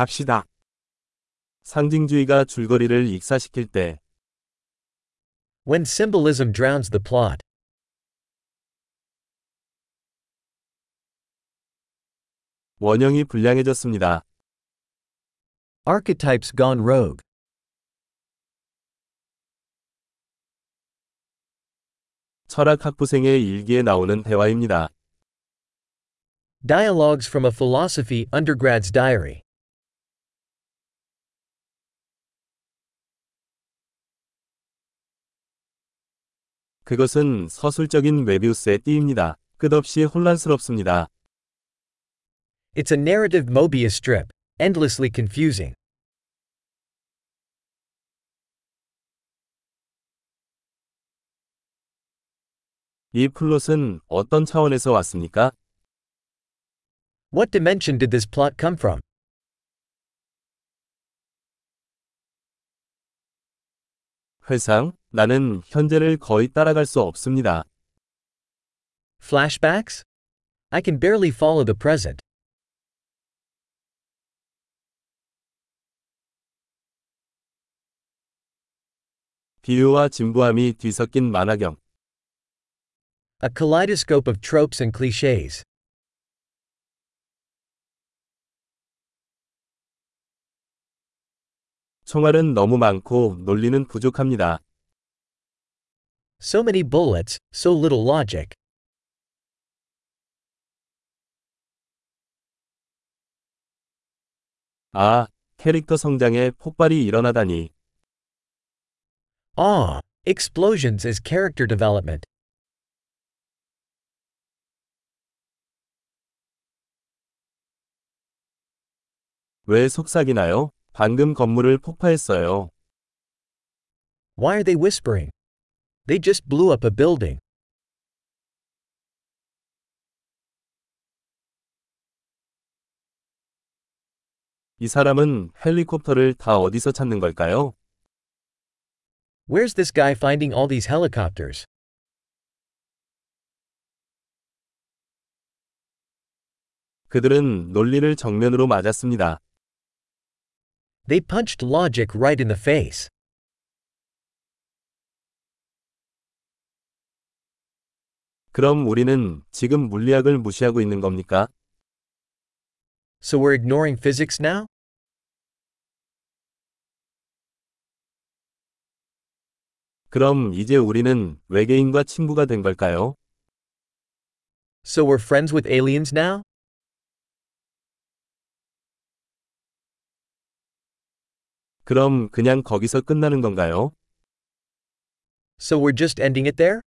갑시다. 상징주의가 줄거리를 익사시킬 때, When symbolism drowns the plot. 원형이 불량해졌습니다. Archetypes gone rogue. 철학 학부생의 일기에 나오는 대화입니다. Dialogues from a philosophy undergrad's diary. 그것은 서술적인 메비우스의 띠입니다. 끝없이 혼란스럽습니다. It's a narrative Mobius strip, endlessly confusing. 이 플롯은 어떤 차원에서 왔습니까? What dimension did this plot come from? 회상, 나는 현재를 거의 따라갈 수 없습니다. Flashbacks? I can barely follow the present. 비유와 진부함이 뒤섞인 만화경. A kaleidoscope of tropes and cliches. 총알은 너무 많고 논리는 부족합니다. So many bullets, so little logic. 아, 캐릭터 성장에 폭발이 일어나다니. Ah, explosions as character development. 왜 속삭이나요? 방금 건물을 폭파했어요. Why are they whispering? They just blew up a building. 이 사람은 헬리콥터를 다 어디서 찾는 걸까요? Where's this guy finding all these helicopters? 그들은 논리를 정면으로 맞았습니다. They punched logic right in the face. 그럼 우리는 지금 물리학을 무시하고 있는 겁니까? So we're ignoring physics now? 그럼 이제 우리는 외계인과 친구가 된 걸까요? So we're friends with aliens now? 그럼 그냥 거기서 끝나는 건가요? So we're just ending it there?